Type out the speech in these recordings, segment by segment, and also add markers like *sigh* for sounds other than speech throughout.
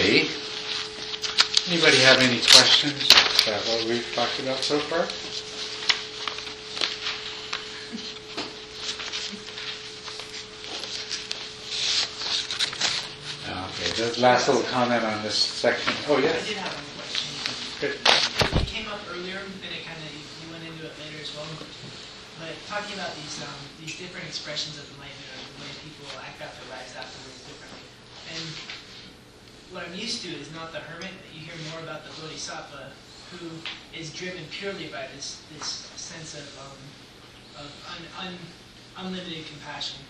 Okay. Anybody have any questions about what we've talked about so far? Okay, the last little comment on this section. Oh, yeah. I did have one question. Good. It came up earlier, and it kind of, you went into it later as well. But talking about these, um, these different expressions of enlightenment, or the way people act out their lives afterwards differently. And what I'm used to is not the hermit, but you hear more about the bodhisattva, who is driven purely by this, this sense of, um, of un, un, unlimited compassion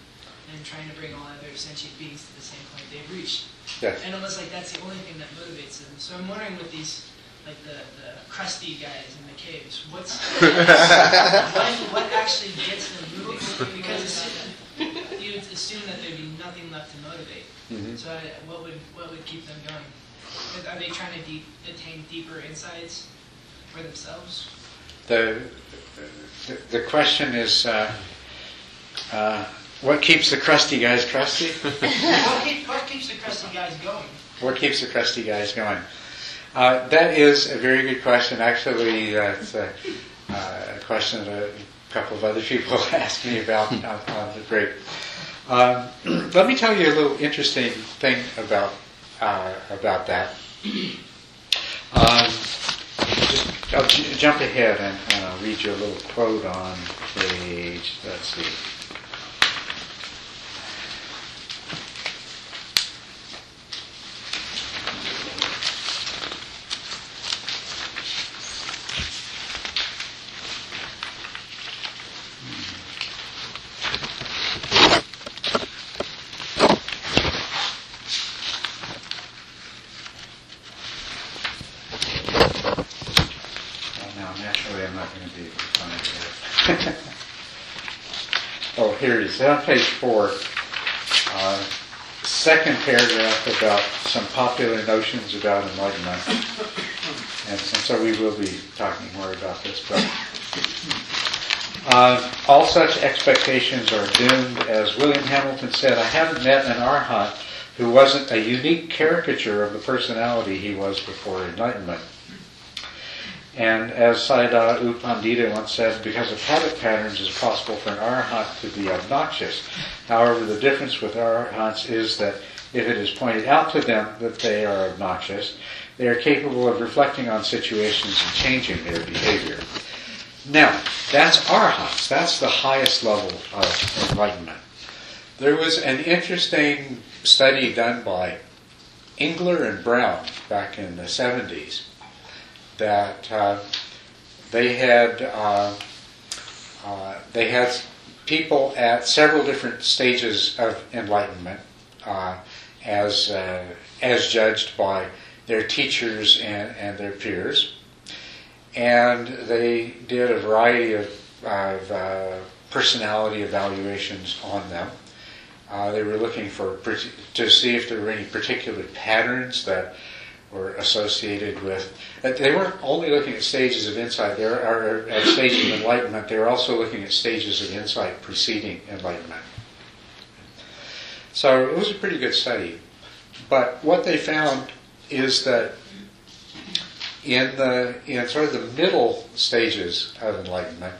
and trying to bring all other sentient beings to the same point they've reached. Yes. And almost like that's the only thing that motivates them. So I'm wondering with these, like the, the crusty guys in the caves, what's *laughs* what, what actually gets them moving? Because assume, you would assume that there'd be nothing left to motivate. Mhm. So I, what would what would keep them going? Are they trying to deep, attain deeper insights for themselves? The, the, the question is, uh, uh, what keeps the crusty guys crusty? *laughs* *laughs* what, keep, what keeps the crusty guys going? What keeps the crusty guys going? Uh, that is a very good question. Actually, that's a, uh, a question that a couple of other people *laughs* asked me about on, on the break. Um, *clears throat* let me tell you a little interesting thing about uh, about that. Um, just, I'll j- jump ahead and, I'll read you a little quote on page. Let's see. Well, now, naturally, I'm not going to be able to find it. oh, here it is. Page four, uh, second paragraph about some popular notions about enlightenment. And, and so we will be talking more about this. But uh, all such expectations are doomed. As William Hamilton said, I haven't met an arhat who wasn't a unique caricature of the personality he was before enlightenment. And as Sayadaw U Pandita once said, because of habit patterns, it's possible for an arhat to be obnoxious. However, the difference with arhats is that if it is pointed out to them that they are obnoxious, they are capable of reflecting on situations and changing their behavior. Now, that's arhats. That's the highest level of enlightenment. There was an interesting study done by Engler and Brown back in the 70s that uh, they had uh, uh, they had people at several different stages of enlightenment uh, as uh, as judged by their teachers and, and their peers, and they did a variety of, of personality evaluations on them. Uh, they were looking for to see if there were any particular patterns that were associated with. They weren't only looking at stages of insight, they were, or at stages of enlightenment. They were also looking at stages of insight preceding enlightenment. So it was a pretty good study. But what they found is that in the in sort of the middle stages of enlightenment,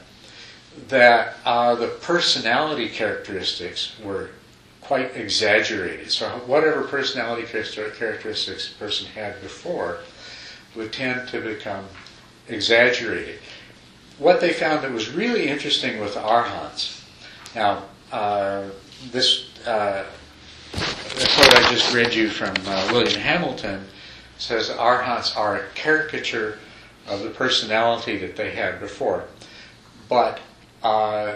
that uh, the personality characteristics were quite exaggerated. So whatever personality characteristics a person had before would tend to become exaggerated. What they found that was really interesting with arhats. Now, uh, this uh, quote I just read you from uh, William Hamilton says arhats are a caricature of the personality that they had before, but uh,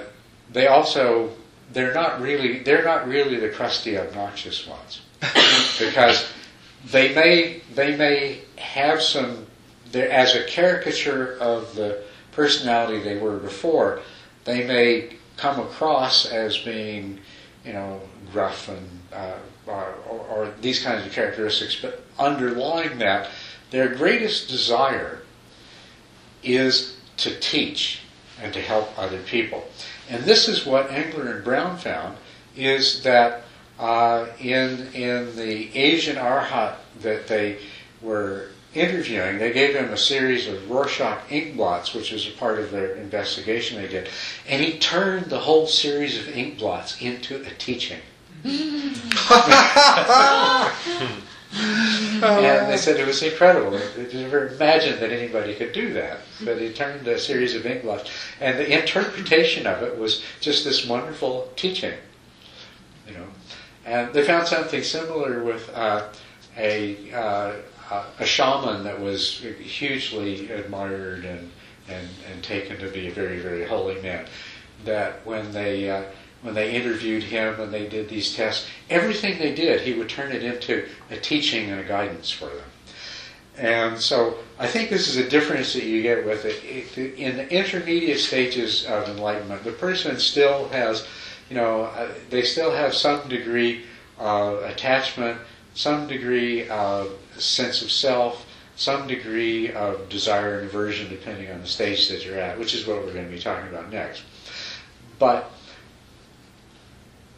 they also they're not really they're not really the crusty obnoxious ones. *laughs* Because they may they may have some as a caricature of the personality they were before they may come across as being you know gruff and uh, or, or these kinds of characteristics but underlying that their greatest desire is to teach and to help other people and this is what Engler and Brown found is that uh, in in the Asian Arhat that they were interviewing, they gave him a series of Rorschach ink blots, which was a part of their investigation they did, and he turned the whole series of ink blots into a teaching. *laughs* *laughs* and they said it was incredible. They, never imagined that anybody could do that. But he turned a series of ink blots, and the interpretation of it was just this wonderful teaching. You know, and they found something similar with uh, a uh, a shaman that was hugely admired and, and and taken to be a very very holy man. That when they uh, when they interviewed him and they did these tests, everything they did, he would turn it into a teaching and a guidance for them. And so I think this is a difference that you get with it. In the intermediate stages of enlightenment, the person still has, you know, uh, they still have some degree of attachment, some degree of sense of self, some degree of desire and aversion, depending on the stage that you're at, which is what we're going to be talking about next. But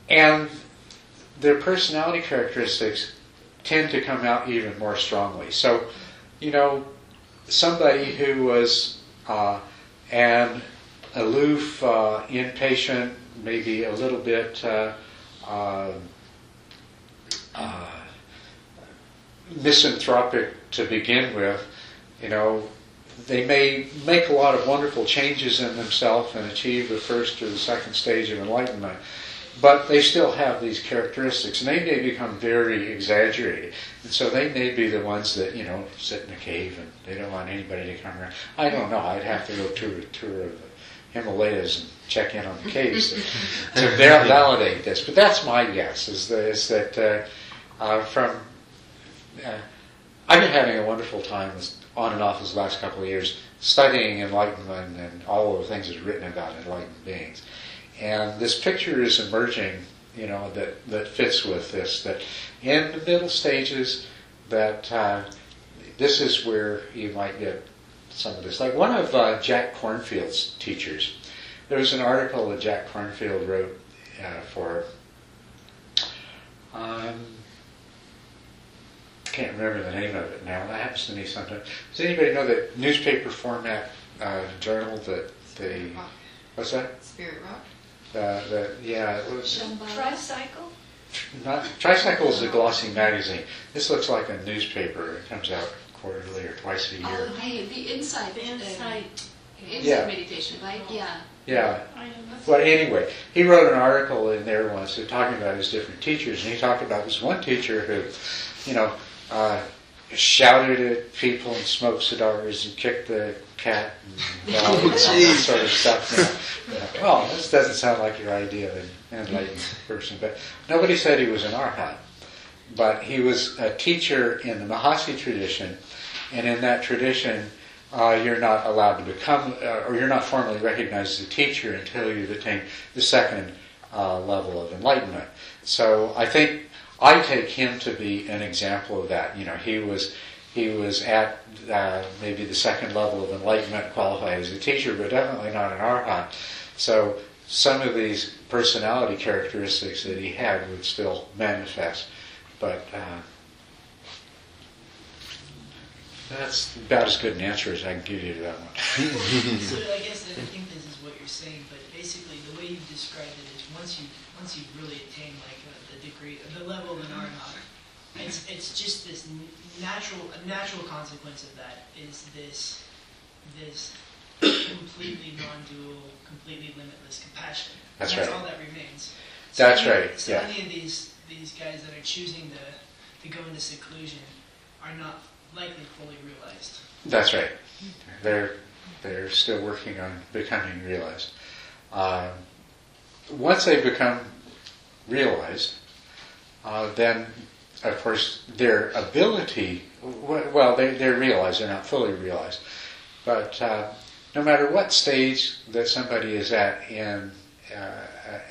and their personality characteristics tend to come out even more strongly. So, you know, somebody who was uh, an aloof, uh, impatient, maybe a little bit uh, uh, uh misanthropic to begin with, you know, they may make a lot of wonderful changes in themselves and achieve the first or the second stage of enlightenment but they still have these characteristics, and they may become very exaggerated. And so they may be the ones that you know sit in a cave and they don't want anybody to come around. I don't know. I'd have to go to a tour of the Himalayas and check in on the caves to, *laughs* to validate this. But that's my guess. Is, that uh, uh, from uh, I've been having a wonderful time on and off this last couple of years studying enlightenment and all of the things that's written about enlightened beings. And this picture is emerging, you know, that, that fits with this, that in the middle stages, that uh, this is where you might get some of this. Like one of uh, Jack Kornfield's teachers, there was an article that Jack Cornfield wrote uh, for, um, I can't remember the name of it now. That happens to me sometimes. Does anybody know that newspaper format uh, journal that they, what's that? Spirit Rock. Uh, the, yeah, it was, Tricycle? not, Tricycle is a glossy magazine. This looks like a newspaper. It comes out quarterly or twice a year. Oh, the, the insight. The insight. Uh, insight Yeah. meditation, right? Yeah. Yeah. I know. Well, anyway, he wrote an article in there once talking about his different teachers, and he talked about this one teacher who, you know, uh, shouted at people and smoked cigars and kicked the cat and all, *laughs* all that sort of stuff. You know. Well, this doesn't sound like your idea of an enlightened person, but nobody said he was an arhat. But he was a teacher in the Mahasi tradition, and in that tradition, uh, you're not allowed to become, uh, or you're not formally recognized as a teacher until you've attained the second uh, level of enlightenment. So I think I take him to be an example of that. You know, he was he was at uh, maybe the second level of enlightenment, qualified as a teacher, but definitely not an arhat. So some of these personality characteristics that he had would still manifest, but. Uh, that's about as good an answer as I can give you to that one. *laughs* so I guess I think this is what you're saying, but basically the way you've described it is once you once you've really attained like a, the degree, the level of an arhat, it's it's just this natural a natural consequence of that is this this completely non-dual, completely limitless compassion. That's That's right. all that remains. That's any, right, So yeah. any of these these guys that are choosing to to go into seclusion are not likely fully realized. That's right. They're they're still working on becoming realized. Um, once they become realized, uh, then of course their ability. Well, they they're realized. They're not fully realized, but uh, no matter what stage that somebody is at in uh,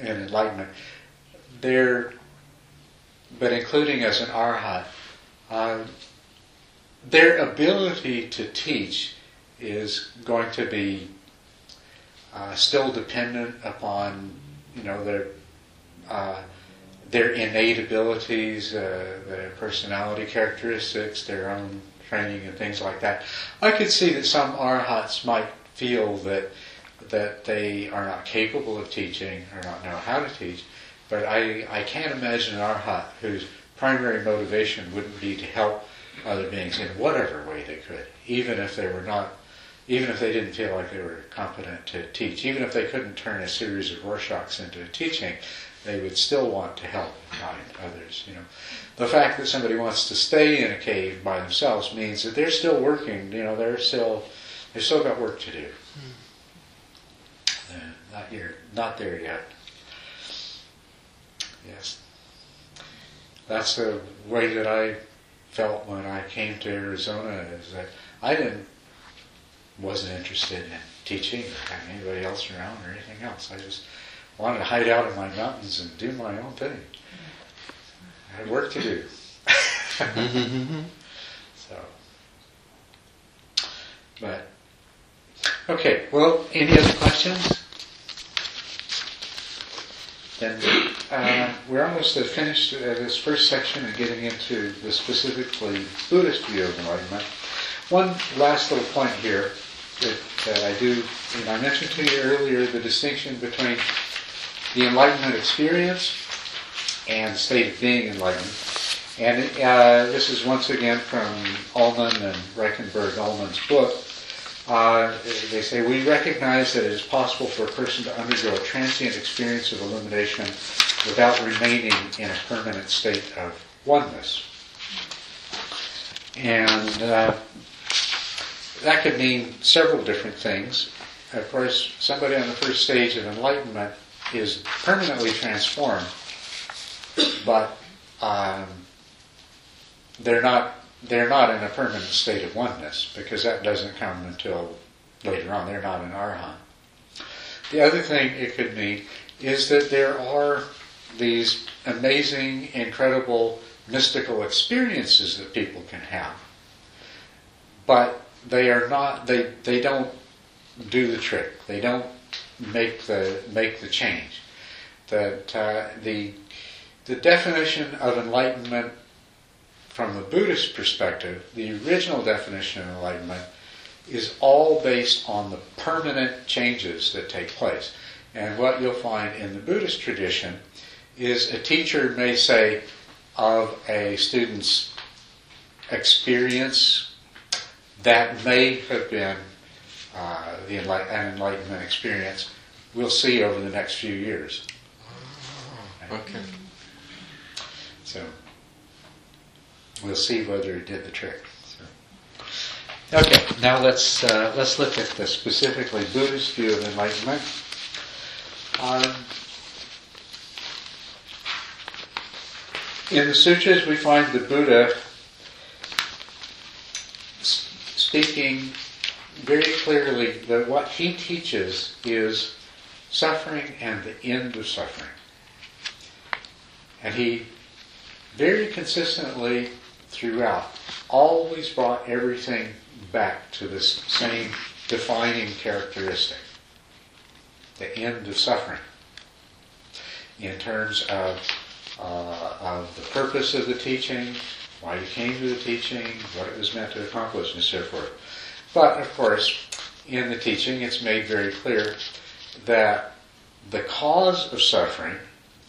in enlightenment, they're but including as an arhat. Uh, their ability to teach is going to be uh, still dependent upon you know their uh, their innate abilities, uh, their personality characteristics, their own training and things like that. I could see that some arhats might feel that that they are not capable of teaching or not know how to teach, but I, I can't imagine an arhat whose primary motivation wouldn't be to help other beings in whatever way they could, even if they were not, even if they didn't feel like they were competent to teach, even if they couldn't turn a series of Rorschachs into a teaching, they would still want to help guide others. You know, the fact that somebody wants to stay in a cave by themselves means that they're still working. You know, they're still they've still got work to do. Uh, not here, not there yet. Yes, that's the way that I felt when I came to Arizona. Is that I didn't wasn't interested in teaching or having anybody else around or anything else. I just wanted to hide out in my mountains and do my own thing. I had work to do. *laughs* so, but okay. Well, any other questions? Then uh, we're almost finished uh, this first section and getting into the specifically Buddhist view of enlightenment. One last little point here that, that I do, and I mentioned to you earlier the distinction between the enlightenment experience and state of being enlightened. And uh, this is once again from Ullman and Reichenberg Ullman's book. Uh, they say, we recognize that it is possible for a person to undergo a transient experience of illumination without remaining in a permanent state of oneness. And uh, that could mean several different things. Of course, somebody on the first stage of enlightenment is permanently transformed, but um, they're not they're not in a permanent state of oneness because that doesn't come until later on. They're not an arhat. The other thing it could mean is that there are these amazing, incredible mystical experiences that people can have, but they are not. They they don't do the trick. They don't make the make the change. That uh, the the definition of enlightenment from the Buddhist perspective, the original definition of enlightenment is all based on the permanent changes that take place. And what you'll find in the Buddhist tradition is a teacher may say of a student's experience that may have been uh, the enlight- an enlightenment experience. We'll see over the next few years. Okay. So we'll see whether it did the trick. So. Okay, now let's uh, let's look at the specifically Buddhist view of enlightenment. Um, in the sutras, we find the Buddha speaking very clearly that what he teaches is suffering and the end of suffering. And he very consistently throughout always brought everything back to this same defining characteristic the end of suffering in terms of, uh, of the purpose of the teaching, why you came to the teaching, what it was meant to accomplish, and so forth. But of course, in the teaching, it's made very clear that the cause of suffering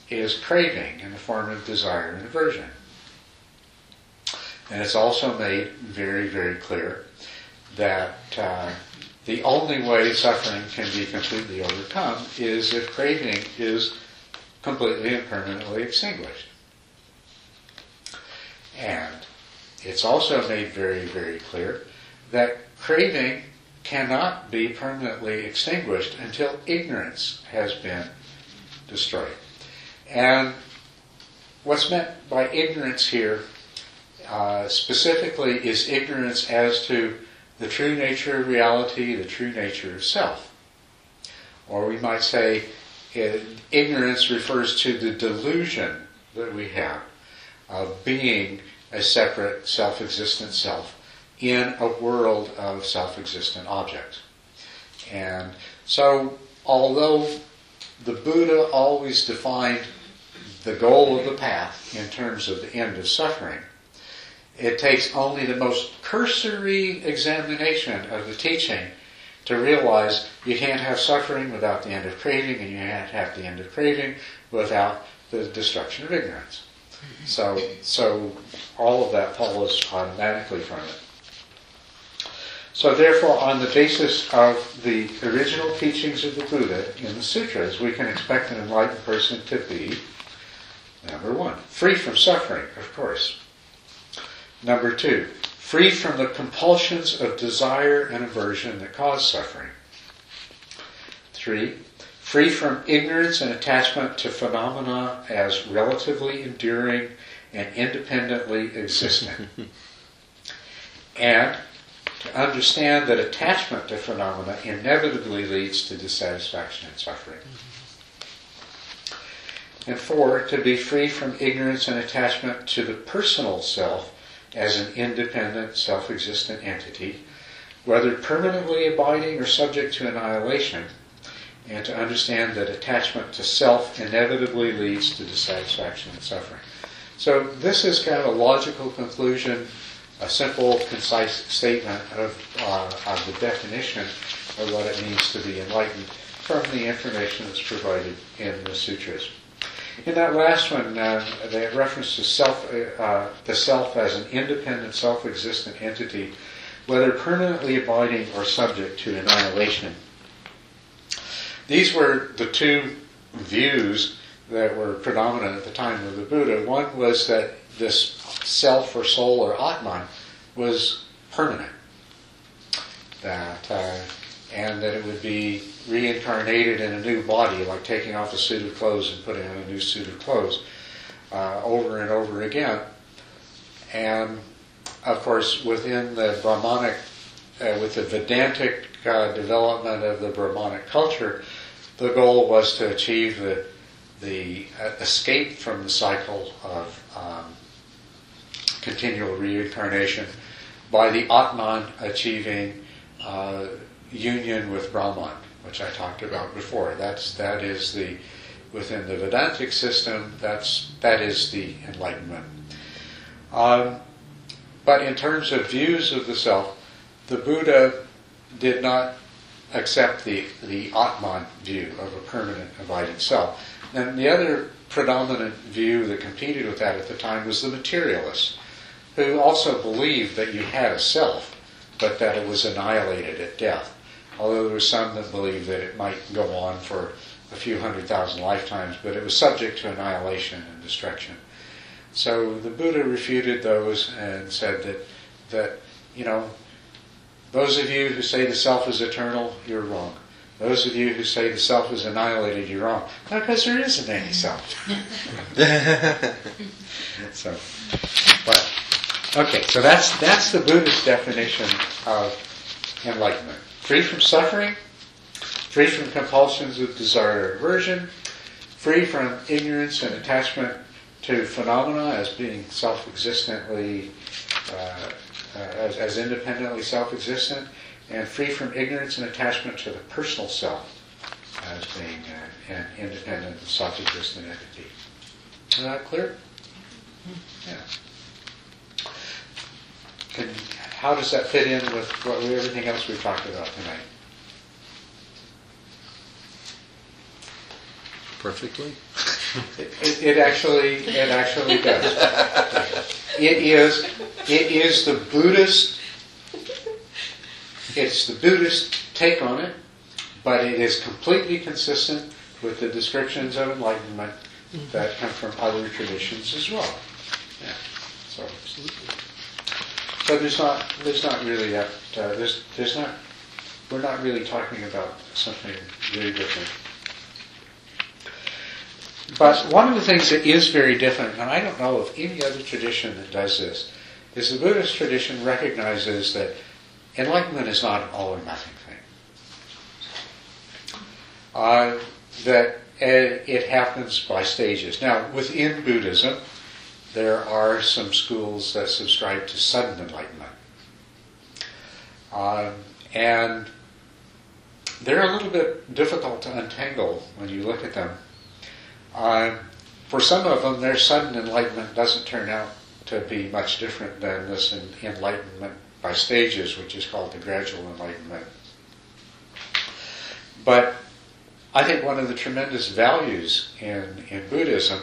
is craving in the form of desire and aversion. And it's also made very, very clear that uh, the only way suffering can be completely overcome is if craving is completely and permanently extinguished. And it's also made very, very clear that craving cannot be permanently extinguished until ignorance has been destroyed. And what's meant by ignorance here uh, specifically is ignorance as to the true nature of reality, the true nature of self. Or we might say uh, ignorance refers to the delusion that we have of being a separate self-existent self in a world of self-existent objects. And so, although the Buddha always defined the goal of the path in terms of the end of suffering, it takes only the most cursory examination of the teaching to realize you can't have suffering without the end of craving, and you can't have the end of craving without the destruction of ignorance. So, so all of that follows automatically from it. So therefore, on the basis of the original teachings of the Buddha in the sutras, we can expect an enlightened person to be, number one, free from suffering, of course. Number two, free from the compulsions of desire and aversion that cause suffering. Three, free from ignorance and attachment to phenomena as relatively enduring and independently existent. *laughs* and to understand that attachment to phenomena inevitably leads to dissatisfaction and suffering. And four, to be free from ignorance and attachment to the personal self as an independent, self existent entity, whether permanently abiding or subject to annihilation, and to understand that attachment to self inevitably leads to dissatisfaction and suffering. So, this is kind of a logical conclusion, a simple, concise statement of, uh, of the definition of what it means to be enlightened from the information that's provided in the sutras. In that last one, uh, the reference to self, uh, the self as an independent, self-existent entity, whether permanently abiding or subject to annihilation. These were the two views that were predominant at the time of the Buddha. One was that this self or soul or Atman was permanent. That uh, and that it would be reincarnated in a new body, like taking off a suit of clothes and putting on a new suit of clothes uh, over and over again. And of course, within the Brahmanic, uh, with the Vedantic uh, development of the Brahmanic culture, the goal was to achieve the the uh, escape from the cycle of um, continual reincarnation by the Atman achieving uh, union with Brahman, which I talked about before. That's that is the within the Vedantic system. That's that is the enlightenment. Um, but in terms of views of the self, the Buddha did not accept the the Atman view of a permanent abiding self. And the other predominant view that competed with that at the time was the materialist, who also believed that you had a self, but that it was annihilated at death although there were some that believed that it might go on for a few hundred thousand lifetimes, but it was subject to annihilation and destruction. So the Buddha refuted those and said that, that you know, those of you who say the self is eternal, you're wrong. Those of you who say the self is annihilated, you're wrong. Not because there isn't any self. *laughs* *laughs* so, but okay, so that's that's the Buddhist definition of enlightenment free from suffering, free from compulsions of desire or aversion, free from ignorance and attachment to phenomena as being self-existently, uh, uh, as, as, independently self-existent, and free from ignorance and attachment to the personal self as being uh, an independent self-existent entity. Is that clear? Yeah. Can, how does that fit in with what, everything else we've talked about tonight? Perfectly. It, it, actually it actually does. It is it is the Buddhist it's the Buddhist take on it, but it is completely consistent with the descriptions of enlightenment that come from other traditions as well. Yeah. So absolutely. So there's not there's not really that uh, there's there's not we're not really talking about something very different. But one of the things that is very different, and I don't know of any other tradition that does this, is the Buddhist tradition recognizes that enlightenment is not an all or nothing thing. Uh, that it happens by stages. Now, within Buddhism, there are some schools that subscribe to sudden enlightenment. Um, and they're a little bit difficult to untangle when you look at them. Um, for some of them, their sudden enlightenment doesn't turn out to be much different than this en- enlightenment by stages, which is called the gradual enlightenment. But I think one of the tremendous values in, in Buddhism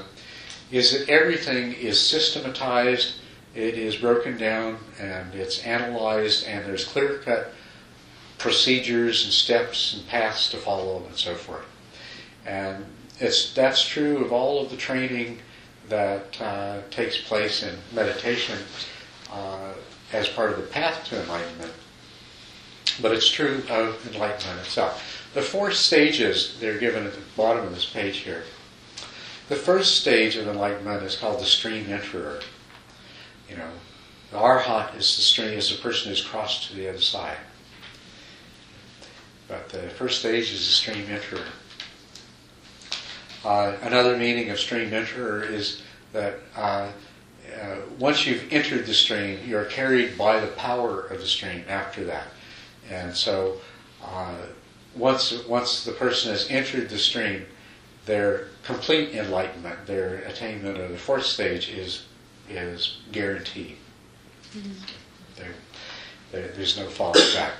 is that everything is systematized, it is broken down, and it's analyzed, and there's clear cut procedures and steps and paths to follow and so forth. And it's, that's true of all of the training that uh, takes place in meditation uh, as part of the path to enlightenment. But it's true of enlightenment itself. The four stages they're given at the bottom of this page here. The first stage of enlightenment is called the stream enterer. You know, the arhat is the stream, is the person who's crossed to the other side. But the first stage is the stream enterer. Uh, another meaning of stream enterer is that uh, uh, once you've entered the stream, you're carried by the power of the stream after that. And so uh, once, once the person has entered the stream, their complete enlightenment, their attainment of the fourth stage is, is guaranteed. There, there, there's no falling back.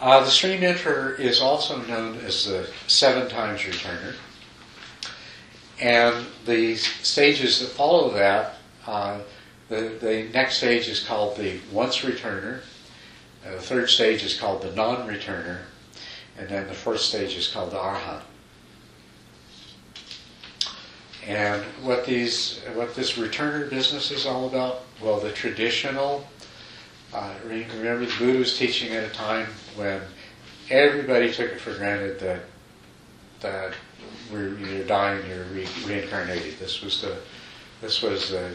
Uh, the stream enterer is also known as the seven times returner. And the stages that follow that, uh, the, the next stage is called the once returner. Uh, the third stage is called the non-returner. And then the fourth stage is called the arhat. And what these, what this returner business is all about? Well, the traditional uh, remember, the Buddha was teaching at a time when everybody took it for granted that that we're either dying or re- reincarnated. This was the this was the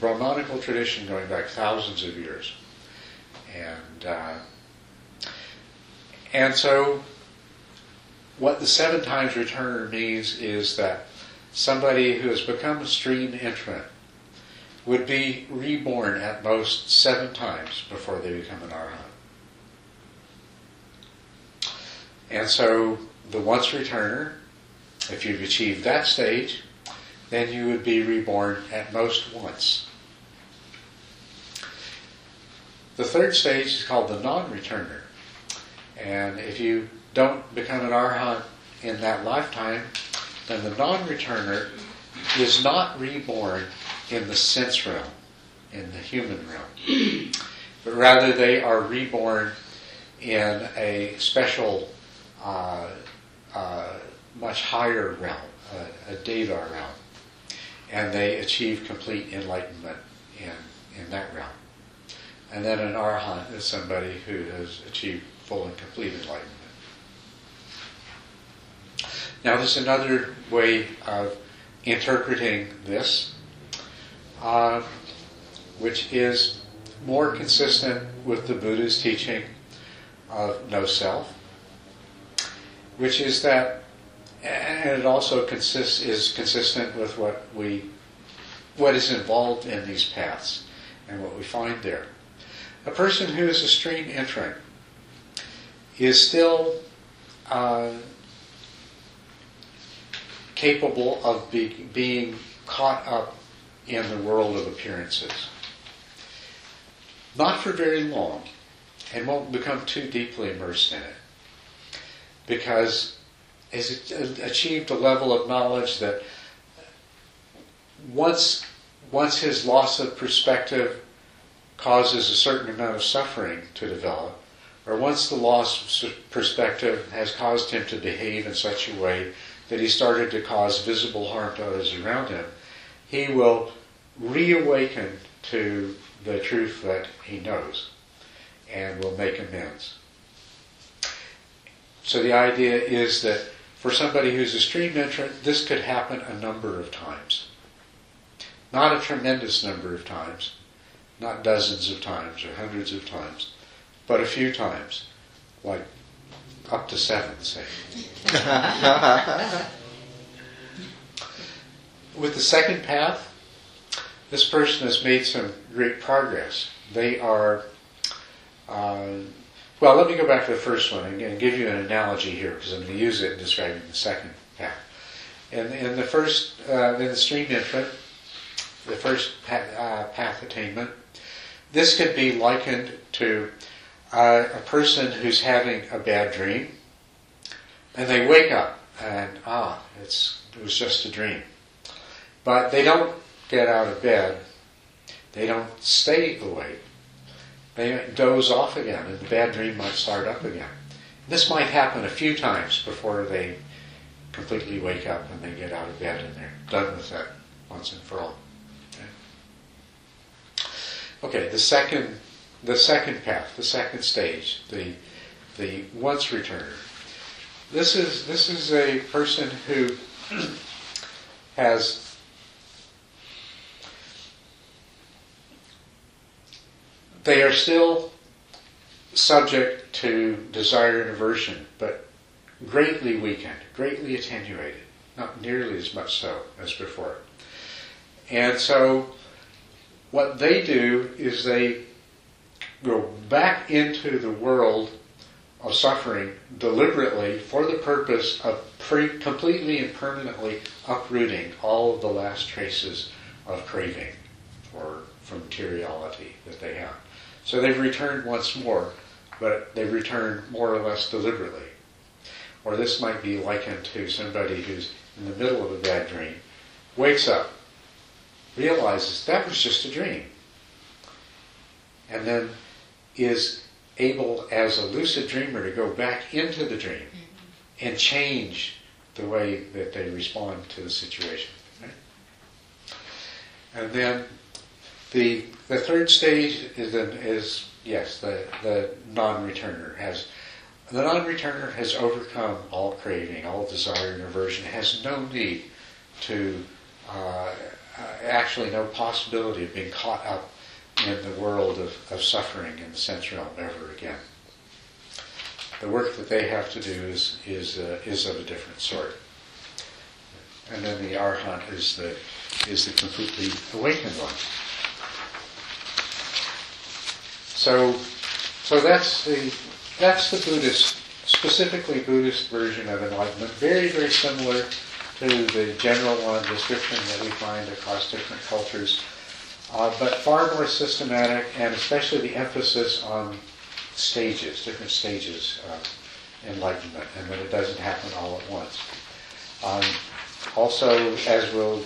Brahmanical tradition going back thousands of years, and uh, and so what the seven times returner means is that somebody who has become a stream entrant would be reborn at most seven times before they become an arhat. And so the once returner, if you've achieved that stage, then you would be reborn at most once. The third stage is called the non-returner. And if you don't become an arhat in that lifetime, then the non-returner is not reborn in the sense realm, in the human realm, *clears throat* but rather they are reborn in a special, uh, uh, much higher realm, a, a Deva realm, and they achieve complete enlightenment in, in that realm. And then an arhat is somebody who has achieved full and complete enlightenment. Now, there's another way of interpreting this uh, which is more consistent with the Buddha's teaching of no self, which is that, and it also consists is consistent with what we, what is involved in these paths and what we find there. A person who is a stream entrant is still uh, capable of be, being caught up in the world of appearances. Not for very long, and won't become too deeply immersed in it. Because has achieved a level of knowledge that once, once his loss of perspective causes a certain amount of suffering to develop, or once the loss of perspective has caused him to behave in such a way that he started to cause visible harm to others around him, he will reawaken to the truth that he knows and will make amends. So the idea is that for somebody who's a stream entrant, this could happen a number of times. Not a tremendous number of times, not dozens of times or hundreds of times, but a few times, like up to seven, say. *laughs* With the second path, this person has made some great progress. They are, uh, well, let me go back to the first one and, and give you an analogy here because I'm going to use it in describing the second path. in, in the first, uh, in the stream entrant, the first path, uh, path attainment, this could be likened to uh, a person who's having a bad dream, and they wake up and ah, it's it was just a dream, but they don't get out of bed, they don't stay awake, they doze off again, and the bad dream might start up again. This might happen a few times before they completely wake up and they get out of bed and they're done with that once and for all. Okay, okay the second the second path, the second stage, the the once returner. This is this is a person who *clears throat* has they are still subject to desire and aversion, but greatly weakened, greatly attenuated, not nearly as much so as before. And so, what they do is they go back into the world of suffering deliberately for the purpose of pre- completely and permanently uprooting all of the last traces of craving or for materiality that they have. So they've returned once more, but they've returned more or less deliberately. Or this might be likened to somebody who's in the middle of a bad dream, wakes up, realizes that was just a dream, and then is able as a lucid dreamer to go back into the dream and change the way that they respond to the situation. Right? And then the the third stage is is yes the the non-returner has the non-returner has overcome all craving, all desire and aversion, has no need to uh, actually no possibility of being caught up in the world of, of suffering in the sense realm ever again. The work that they have to do is is uh, is of a different sort. And then the arhat is the is the completely awakened one. So, so that's the that's the Buddhist, specifically Buddhist version of enlightenment. Very, very similar to the general one description that we find across different cultures, uh, but far more systematic, and especially the emphasis on stages, different stages of enlightenment, and that it doesn't happen all at once. Um, also, as we'll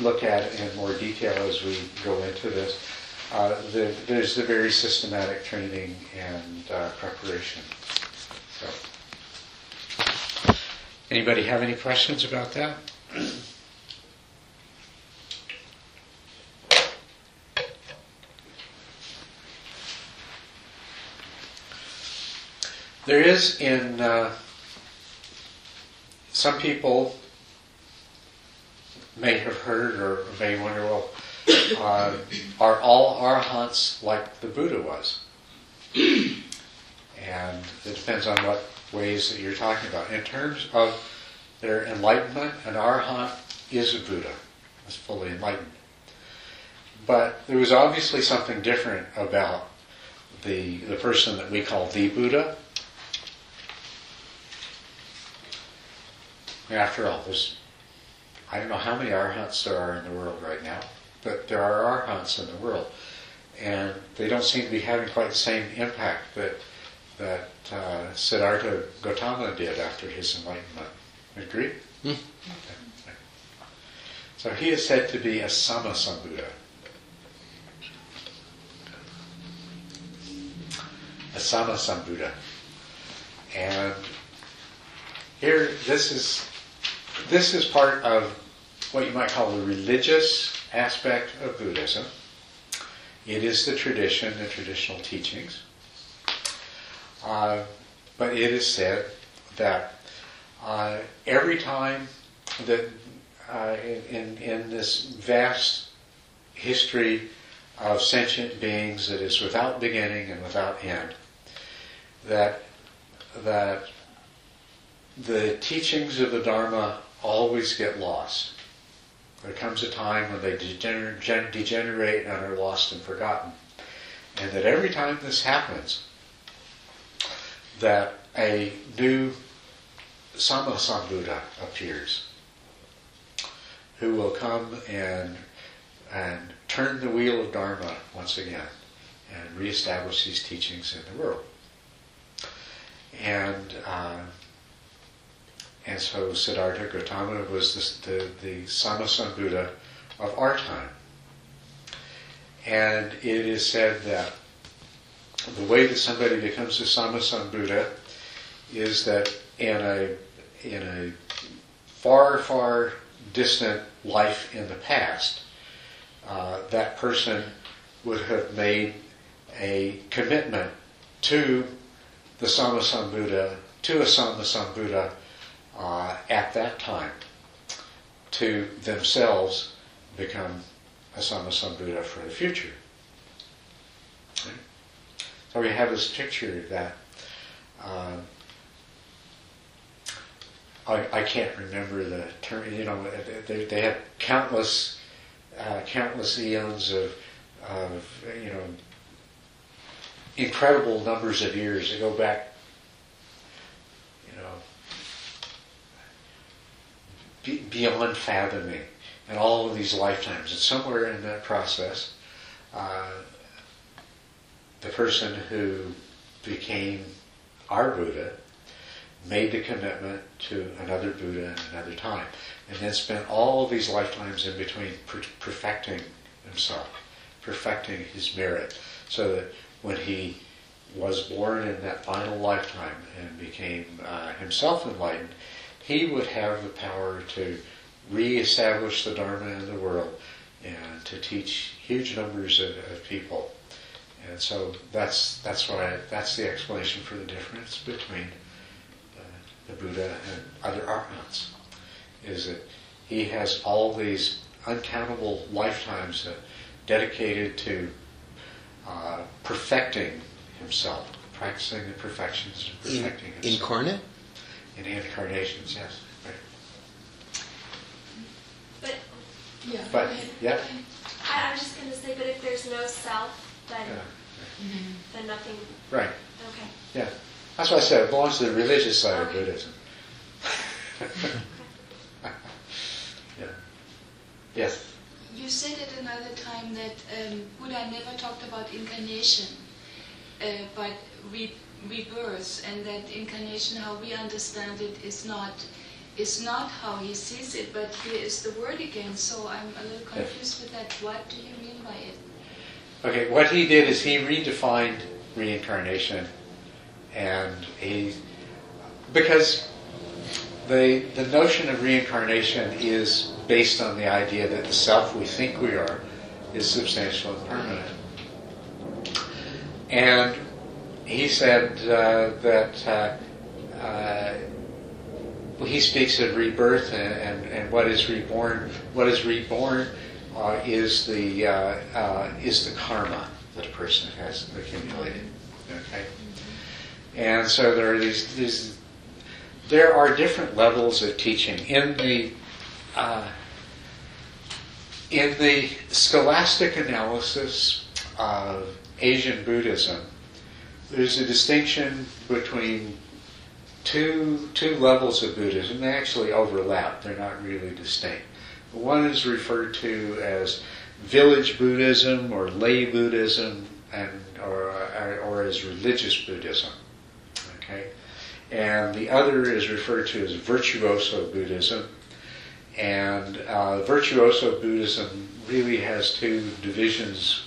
look at in more detail as we go into this, uh, the, there's the very systematic training and uh, preparation. So, anybody have any questions about that? There is in uh, some people may have heard or may wonder, well, uh, are all arhats like the Buddha was? and it depends on what ways that you're talking about. In terms of their enlightenment, an arhat is a Buddha, is fully enlightened. But there was obviously something different about the the person that we call the Buddha. After all, there's I don't know how many arhats there are in the world right now but there are arhats in the world, and they don't seem to be having quite the same impact that that uh, Siddhartha Gautama did after his enlightenment. Agree? Okay. So he is said to be a Sammasambuddha. A Sammasambuddha. And here, this is this is part of what you might call the religious aspect of Buddhism. It is the tradition, the traditional teachings. Uh, but it is said that uh, every time that uh, in, in this vast history of sentient beings that is without beginning and without end, that that the teachings of the Dharma always get lost. There comes a time when they degenerate, degenerate and are lost and forgotten. And that every time this happens, that a new Sammasambuddha appears. who will come and and turn the wheel of Dharma once again and reestablish these teachings in the world. And uh, and so Siddhartha Gautama was the, the, the Sammasambuddha of our time. And it is said that the way that somebody becomes a Sammasambuddha is that in a in a far, far distant life in the past, uh, that person would have made a commitment to the Sammasambuddha, to a Sammasambuddha uh, at that time, to themselves become a Sammasambuddha for the future. So we have this picture that uh, I, I can't remember the term. You know, they, they had countless, uh, countless eons of, of, you know, incredible numbers of years. They go back, you know, be, beyond fathoming, in all of these lifetimes. And somewhere in that process, uh, the person who became our Buddha made the commitment to another Buddha in another time, and then spent all of these lifetimes in between per- perfecting himself, perfecting his merit, so that when he was born in that final lifetime and became uh, himself enlightened, he would have the power to re-establish the Dharma in the world and to teach huge numbers of, of people. And so that's that's why that's the explanation for the difference between the Buddha and other arhats, is that he has all these uncountable lifetimes uh, dedicated to uh, perfecting himself, practicing the perfections and In, perfecting himself. incarnate? In incarnations, yes. Right. But Yeah. But, yeah. I, I'm just going to say, but if there's no self, then Yeah. then nothing. Right. Okay. Yeah. That's why I said it belongs to the religious side of Buddhism. *laughs* yeah. Yes. You said at another time that um, Buddha never talked about incarnation, uh, but re- rebirth, and that incarnation, how we understand it, is not is not how he sees it. But here is the word again, so I'm a little confused with that. What do you mean by it? Okay, what he did is he redefined reincarnation, and he because the the notion of reincarnation is based on the idea that the self we think we are is substantial and permanent. And he said uh, that uh, uh, he speaks of rebirth and, and, and what is reborn. What is reborn uh, is the uh, uh, is the karma that a person has accumulated. Okay, and so there are these these there are different levels of teaching in the in the scholastic analysis of Asian Buddhism. There's a distinction between two two levels of Buddhism. They actually overlap. They're not really distinct. One is referred to as village Buddhism or lay Buddhism, and or or as religious Buddhism. Okay, and the other is referred to as virtuoso Buddhism. And uh, virtuoso Buddhism really has two divisions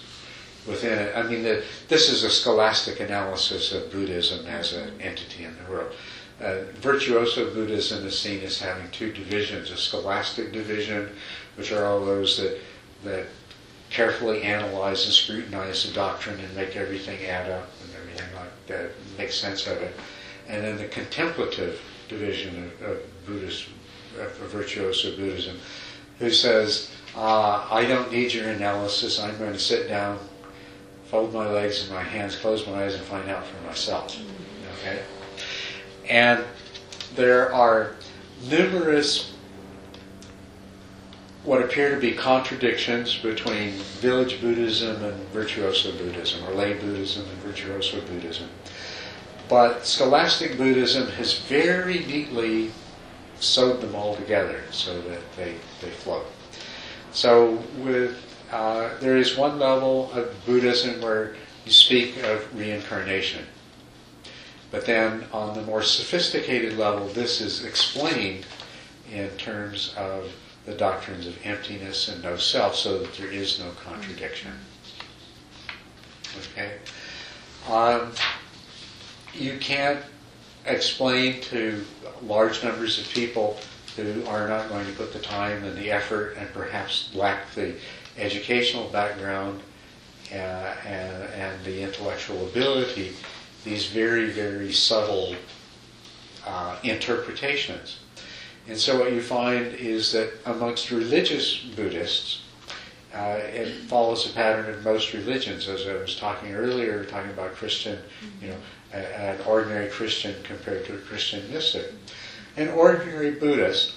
within it. I mean, the, this is a scholastic analysis of Buddhism as an entity in the world. Uh, virtuoso Buddhism is seen as having two divisions: a scholastic division, which are all those that that carefully analyze and scrutinize the doctrine and make everything add up and everything like that, make sense of it, and then the contemplative division of, of Buddhist, of virtuoso Buddhism, who says, uh, "I don't need your analysis. I'm going to sit down, fold my legs and my hands, close my eyes, and find out for myself." Okay. And there are numerous what appear to be contradictions between village Buddhism and virtuoso Buddhism, or lay Buddhism and virtuoso Buddhism. But scholastic Buddhism has very neatly sewed them all together so that they, they flow. So with uh, there is one level of Buddhism where you speak of reincarnation. But then on the more sophisticated level, this is explained in terms of the doctrines of emptiness and no self so that there is no contradiction. Okay? Um, you can't explain to large numbers of people who are not going to put the time and the effort and perhaps lack the educational background uh, and, and the intellectual ability these very, very subtle uh, interpretations. And so what you find is that amongst religious Buddhists, uh, it follows a pattern of most religions, as I was talking earlier, talking about Christian, you know, a, an ordinary Christian compared to a Christian mystic. An ordinary Buddhist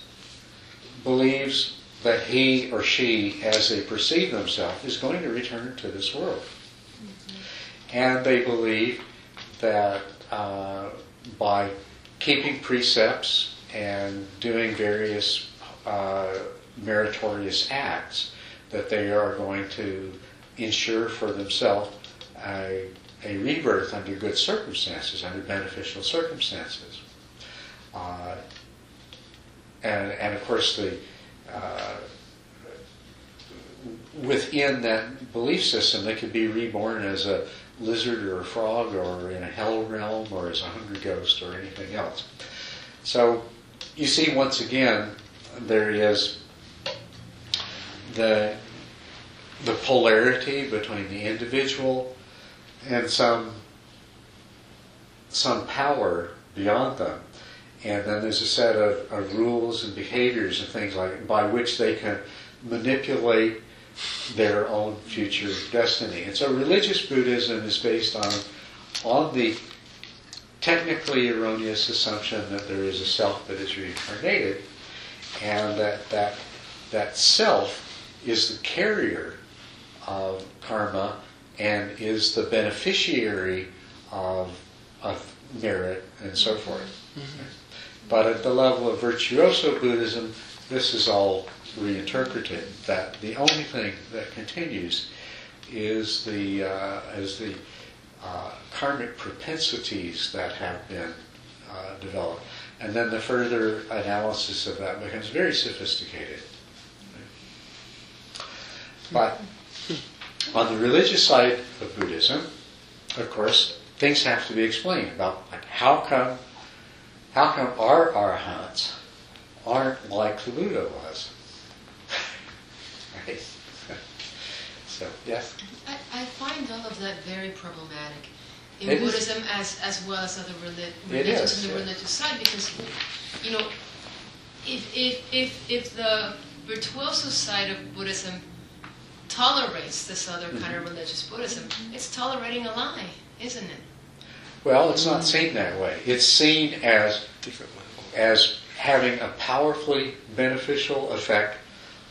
believes that he or she, as they perceive themselves, is going to return to this world. And they believe that uh, by keeping precepts and doing various uh, meritorious acts, that they are going to ensure for themselves a, a rebirth under good circumstances, under beneficial circumstances. Uh, and, and of course, the uh, within that belief system, they could be reborn as a lizard or a frog or in a hell realm or as a hungry ghost or anything else. So you see, once again, there is the the polarity between the individual and some some power beyond them. And then there's a set of, of rules and behaviors and things like by which they can manipulate their own future destiny. And so religious Buddhism is based on, on the technically erroneous assumption that there is a self that is reincarnated and that that, that self is the carrier of karma and is the beneficiary of, of merit and so forth. Mm-hmm. But at the level of virtuoso Buddhism, this is all reinterpreted. That the only thing that continues is the uh, is the uh, karmic propensities that have been uh, developed, and then the further analysis of that becomes very sophisticated. But on the religious side of Buddhism, of course, things have to be explained about like how come how come our arhats aren't like the Buddha was? *laughs* right? so, yes? I, I find all of that very problematic in It is. Buddhism as, as well as other reli- religions is, in the yeah. religious side because, you know, if, if, if, if the virtuoso side of Buddhism tolerates this other kind Mm-hmm. of religious Buddhism, it's tolerating a lie, isn't it? Well, it's not seen that way. It's seen as as having a powerfully beneficial effect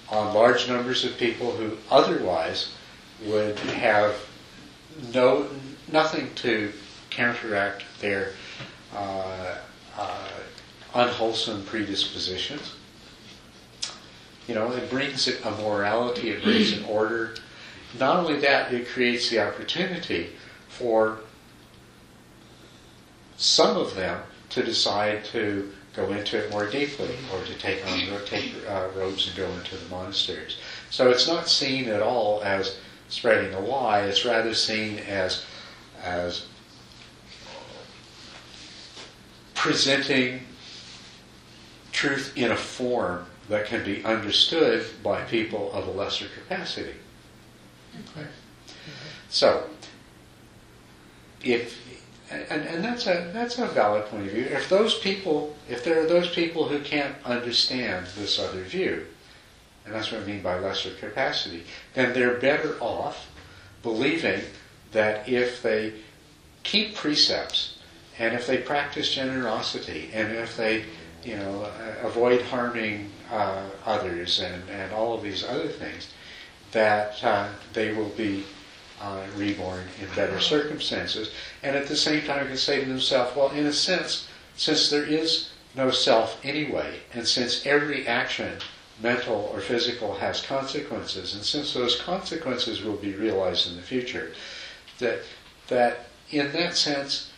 on large numbers of people who otherwise would have no nothing to counteract their uh, uh, unwholesome predispositions. You know, it brings a morality, it brings an order. Not only that, it creates the opportunity for some of them to decide to go into it more deeply or to take on take uh, robes and go into the monasteries. So it's not seen at all as spreading a lie. It's rather seen as as presenting truth in a form that can be understood by people of a lesser capacity. Okay. So, if and, and that's a that's a valid point of view. If those people, if there are those people who can't understand this other view, and that's what I mean by lesser capacity, then they're better off believing that if they keep precepts and if they practice generosity and if they, you know, uh, avoid harming uh, others and, and all of these other things, that uh, they will be uh, reborn in better circumstances. And at the same time, he can say to themselves, well, in a sense, since there is no self anyway, and since every action mental or physical, has consequences. And since those consequences will be realized in the future, that, that in that sense,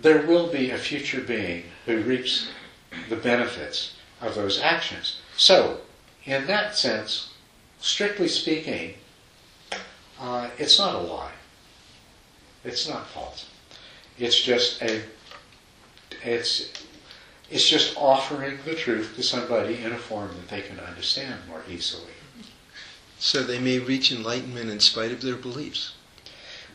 there will be a future being who reaps the benefits of those actions. So, in that sense, strictly speaking, uh, it's not a lie. It's not false. It's just a it's it's just offering the truth to somebody in a form that they can understand more easily. So they may reach enlightenment in spite of their beliefs.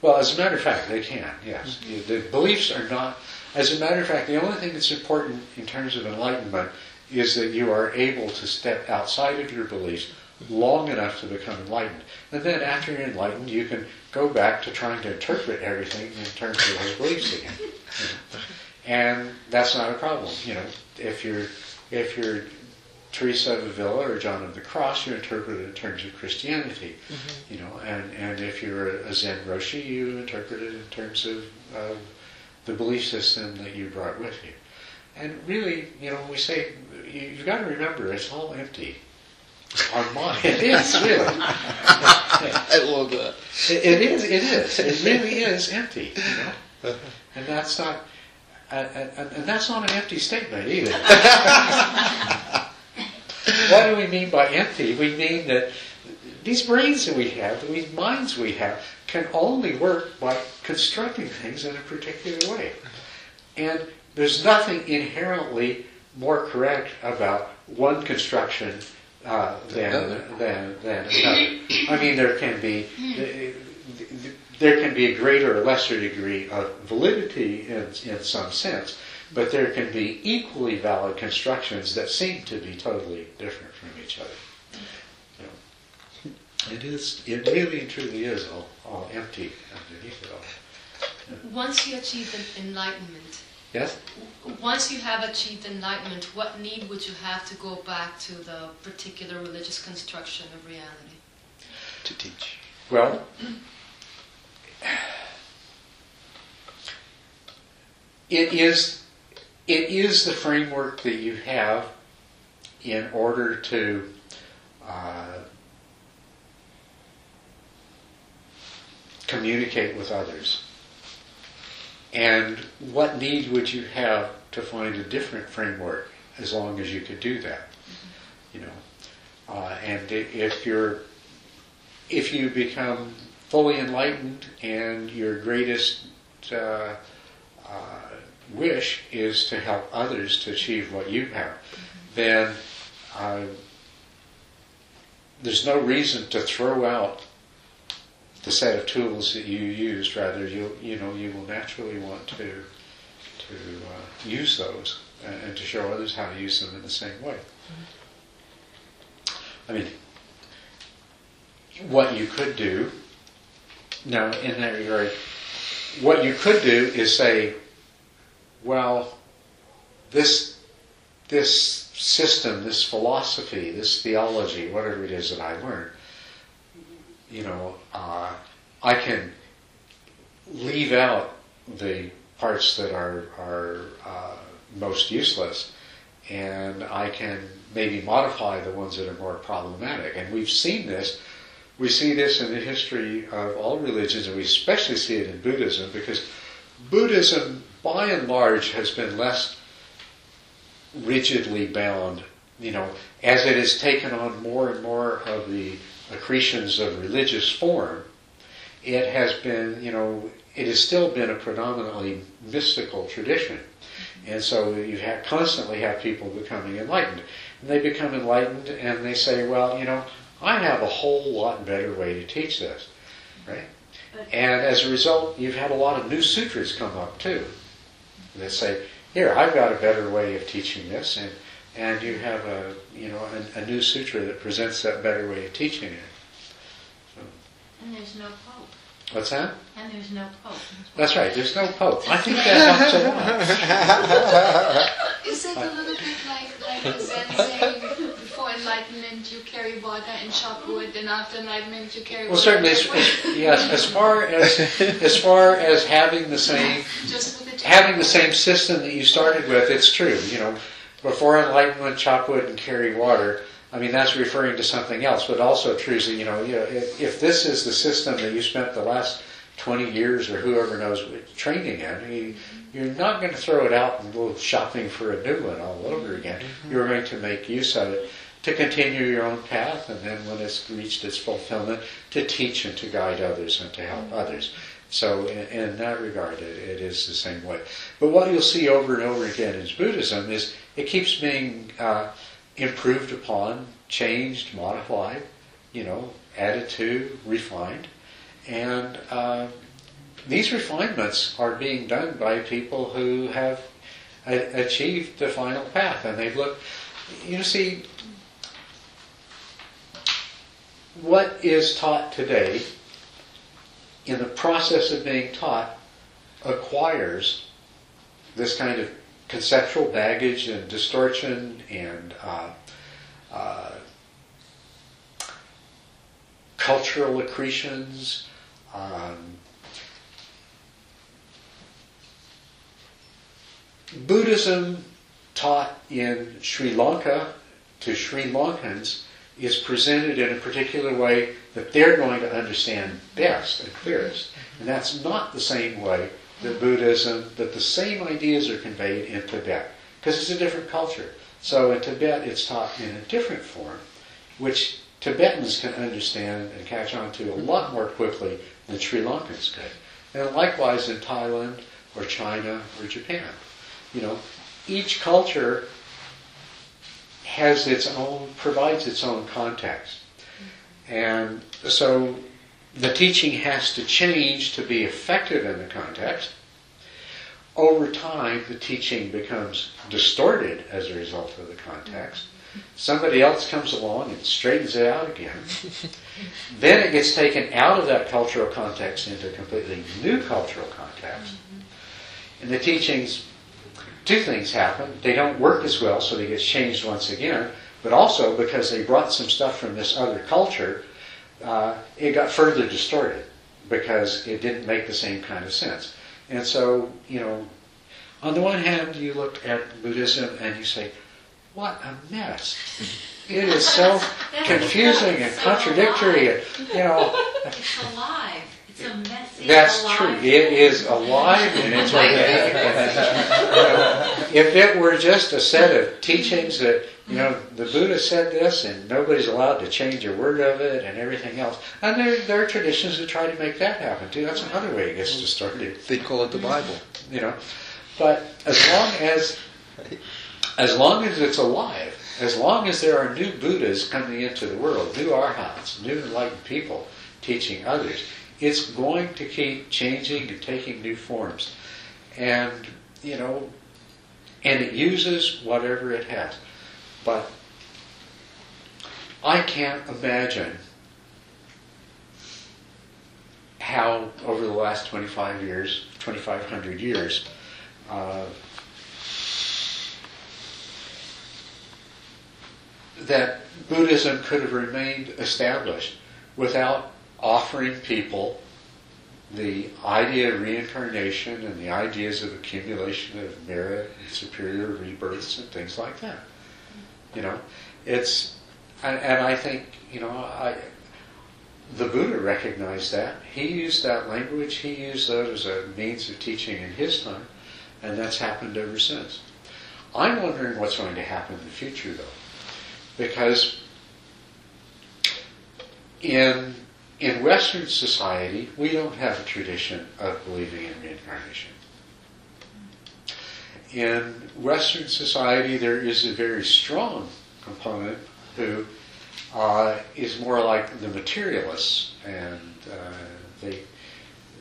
Well, as a matter of fact, they can, yes. The beliefs are not, as a matter of fact, the only thing that's important in terms of enlightenment is that you are able to step outside of your beliefs long enough to become enlightened. And then after you're enlightened, you can go back to trying to interpret everything in terms of those beliefs again. You know? And that's not a problem. You know, if you're if you're Teresa of Avila or John of the Cross, you interpret it in terms of Christianity. You know, and, and if you're a Zen Roshi, you interpret it in terms of uh, the belief system that you brought with you. And really, you know, we say you, you've got to remember it's all empty. Our mind, it is really. *laughs* I love that. It, it is. It is. It really is empty. You know, and that's not. And, and, and that's not an empty statement either. *laughs* what do we mean by empty? We mean that these brains that we have, these minds we have, can only work by constructing things in a particular way. And there's nothing inherently more correct about one construction uh, than, than, than another. I mean, there can be there can be a greater or lesser degree of validity in, in some sense, but there can be equally valid constructions that seem to be totally different from each other. You know, it is, it really and truly is all, all empty underneath it all. Once you achieve enlightenment, Yes? once you have achieved enlightenment, what need would you have to go back to the particular religious construction of reality? To teach. Well, it is it is the framework that you have in order to uh, communicate with others. And what need would you have to find a different framework as long as you could do that? You know, uh, and if you're if you become fully enlightened and your greatest uh, uh, wish is to help others to achieve what you have, then uh, there's no reason to throw out the set of tools that you used. Rather, you you know you will naturally want to to uh, use those and, and to show others how to use them in the same way. I mean, what you could do now in that regard, what you could do is say, well, this this system, this philosophy, this theology, whatever it is that I learned, you know, uh, I can leave out the parts that are are uh, most useless, and I can maybe modify the ones that are more problematic. And we've seen this. We see this in the history of all religions, and we especially see it in Buddhism, because Buddhism, by and large, has been less rigidly bound. You know, as it has taken on more and more of the accretions of religious form, it has been, you know, it has still been a predominantly mystical tradition. And so you have, constantly have people becoming enlightened. And they become enlightened and they say, well, you know, I have a whole lot better way to teach this, right? And as a result, you've had a lot of new sutras come up too. That say, here, I've got a better way of teaching this, and, and you have a, you know, a, a new sutra that presents that better way of teaching it. And there's no pope. What's that? And there's no pope. That's right, there's no pope. I think that helps a lot. Is it a little bit like, like the Zen saying, before enlightenment you carry water and chop wood, and after enlightenment you carry Well, water certainly, and as, wood? as, yes, as far as as far as having the same Just having the same system that you started with, it's true. You know, before enlightenment, chop wood and carry water. I mean, that's referring to something else, but also true that, you know, you know if, if this is the system that you spent the last 20 years or whoever knows training in, you, you're not going to throw it out and go shopping for a new one all over again. Mm-hmm. You're going to make use of it to continue your own path, and then when it's reached its fulfillment, to teach and to guide others and to help mm-hmm. others. So, in, in that regard, it, it is the same way. But what you'll see over and over again in Buddhism is it keeps being uh, improved upon, changed, modified, you know, added to, refined. And uh, these refinements are being done by people who have a- achieved the final path. And they've looked, you know, see, what is taught today in the process of being taught acquires this kind of conceptual baggage and distortion and uh, uh, cultural accretions. Um, Buddhism taught in Sri Lanka to Sri Lankans is presented in a particular way that they're going to understand best and clearest. And that's not the same way that Buddhism, that the same ideas are conveyed in Tibet, because it's a different culture. So in Tibet, it's taught in a different form, which Tibetans can understand and catch on to a lot more quickly than Sri Lankans could. And likewise in Thailand or China or Japan. You know, each culture has its own, provides its own context. And so the teaching has to change to be effective in the context. Over time, the teaching becomes distorted as a result of the context. Somebody else comes along and straightens it out again. *laughs* then it gets taken out of that cultural context into a completely new cultural context. Mm-hmm. And the teachings two things happen. They don't work as well, so they get changed once again. But also because they brought some stuff from this other culture, uh, it got further distorted because it didn't make the same kind of sense. And so, you know, on the one hand, you look at Buddhism and you say, what a mess. It is so *laughs* confusing and contradictory. And, you know, It's alive. It's a messy. that's alive true. It is alive and it's organic. if it were just a set of teachings that, you know, the Buddha said this and nobody's allowed to change a word of it and everything else. And there, there are traditions that try to make that happen too. That's another way it gets distorted, They call it the Bible. you know. But as long as, as long as it's alive, as long as there are new Buddhas coming into the world, new arhats, new enlightened people teaching others, it's going to keep changing and taking new forms. And, you know, and it uses whatever it has. But I can't imagine how, over the last 25 years, 2,500 years, uh, that Buddhism could have remained established without offering people the idea of reincarnation and the ideas of accumulation of merit and superior rebirths and things like that. You know, it's, and, and I think, you know, I, the Buddha recognized that. He used that language, he used that as a means of teaching in his time, and that's happened ever since. I'm wondering what's going to happen in the future, though, because in in Western society, we don't have a tradition of believing in reincarnation. In Western society, there is a very strong component who uh, is more like the materialists, and uh, they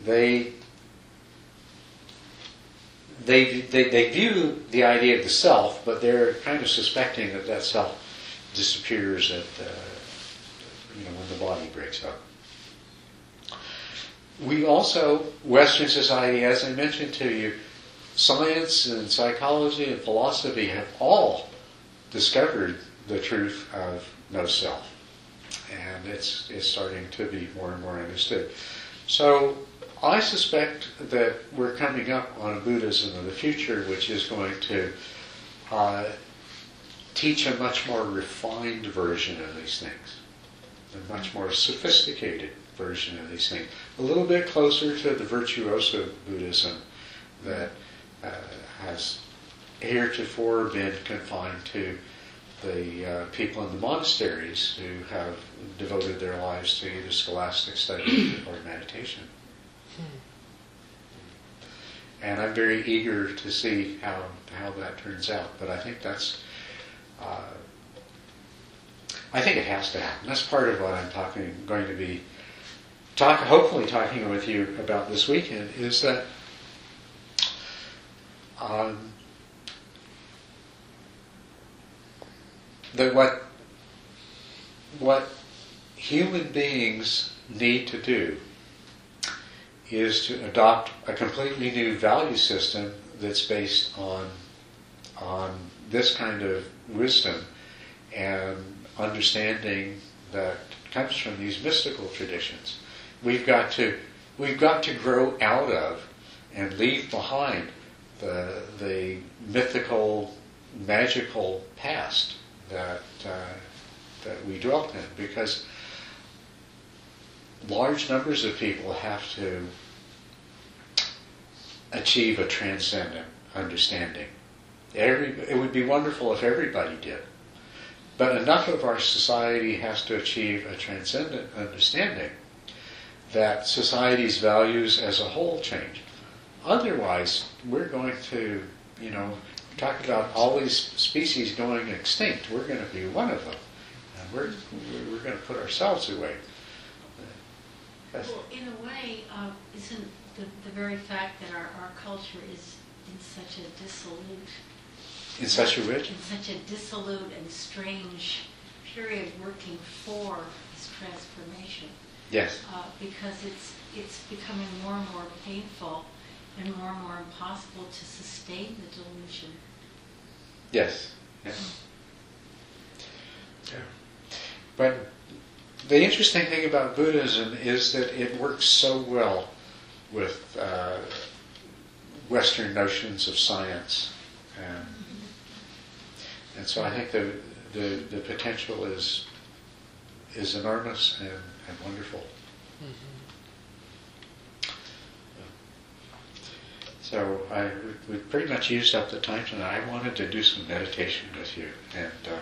they they, they, they view the idea of the self, but they're kind of suspecting that that self disappears at you know when the body breaks up. We also, Western society, as I mentioned to you, science and psychology and philosophy have all discovered the truth of no self, and it's it's starting to be more and more understood. So I suspect that we're coming up on a Buddhism of the future, which is going to uh, teach a much more refined version of these things, a much more sophisticated version of these things, a little bit closer to the virtuoso Buddhism that uh, has heretofore been confined to the uh, people in the monasteries who have devoted their lives to either scholastic study *clears throat* or meditation. And I'm very eager to see how, how that turns out. But I think that's, uh, I think it has to happen. That's part of what I'm talking, going to be talk, hopefully talking with you about this weekend is that um, that what what human beings need to do is to adopt a completely new value system that's based on on this kind of wisdom and understanding that comes from these mystical traditions. We've got to we've got to grow out of and leave behind the the mythical, magical past that uh, that we dwelt in, because large numbers of people have to achieve a transcendent understanding. Every, it would be wonderful if everybody did. But enough of our society has to achieve a transcendent understanding that society's values as a whole change. Otherwise, we're going to, you know, talk about all these species going extinct. We're going to be one of them. And we're, we're going to put ourselves away. Yes. Well, in a way, uh, isn't the, the very fact that our, our culture is in such a dissolute, In such a which? in such a dissolute and strange period working for this transformation, Yes. uh, because it's it's becoming more and more painful and more and more impossible to sustain the delusion. Yes. Yes. But the interesting thing about Buddhism is that it works so well with uh, Western notions of science, and, and so I think the, the the potential is is enormous and, and wonderful. So I we we pretty much used up the time tonight. I wanted to do some meditation with you, and uh,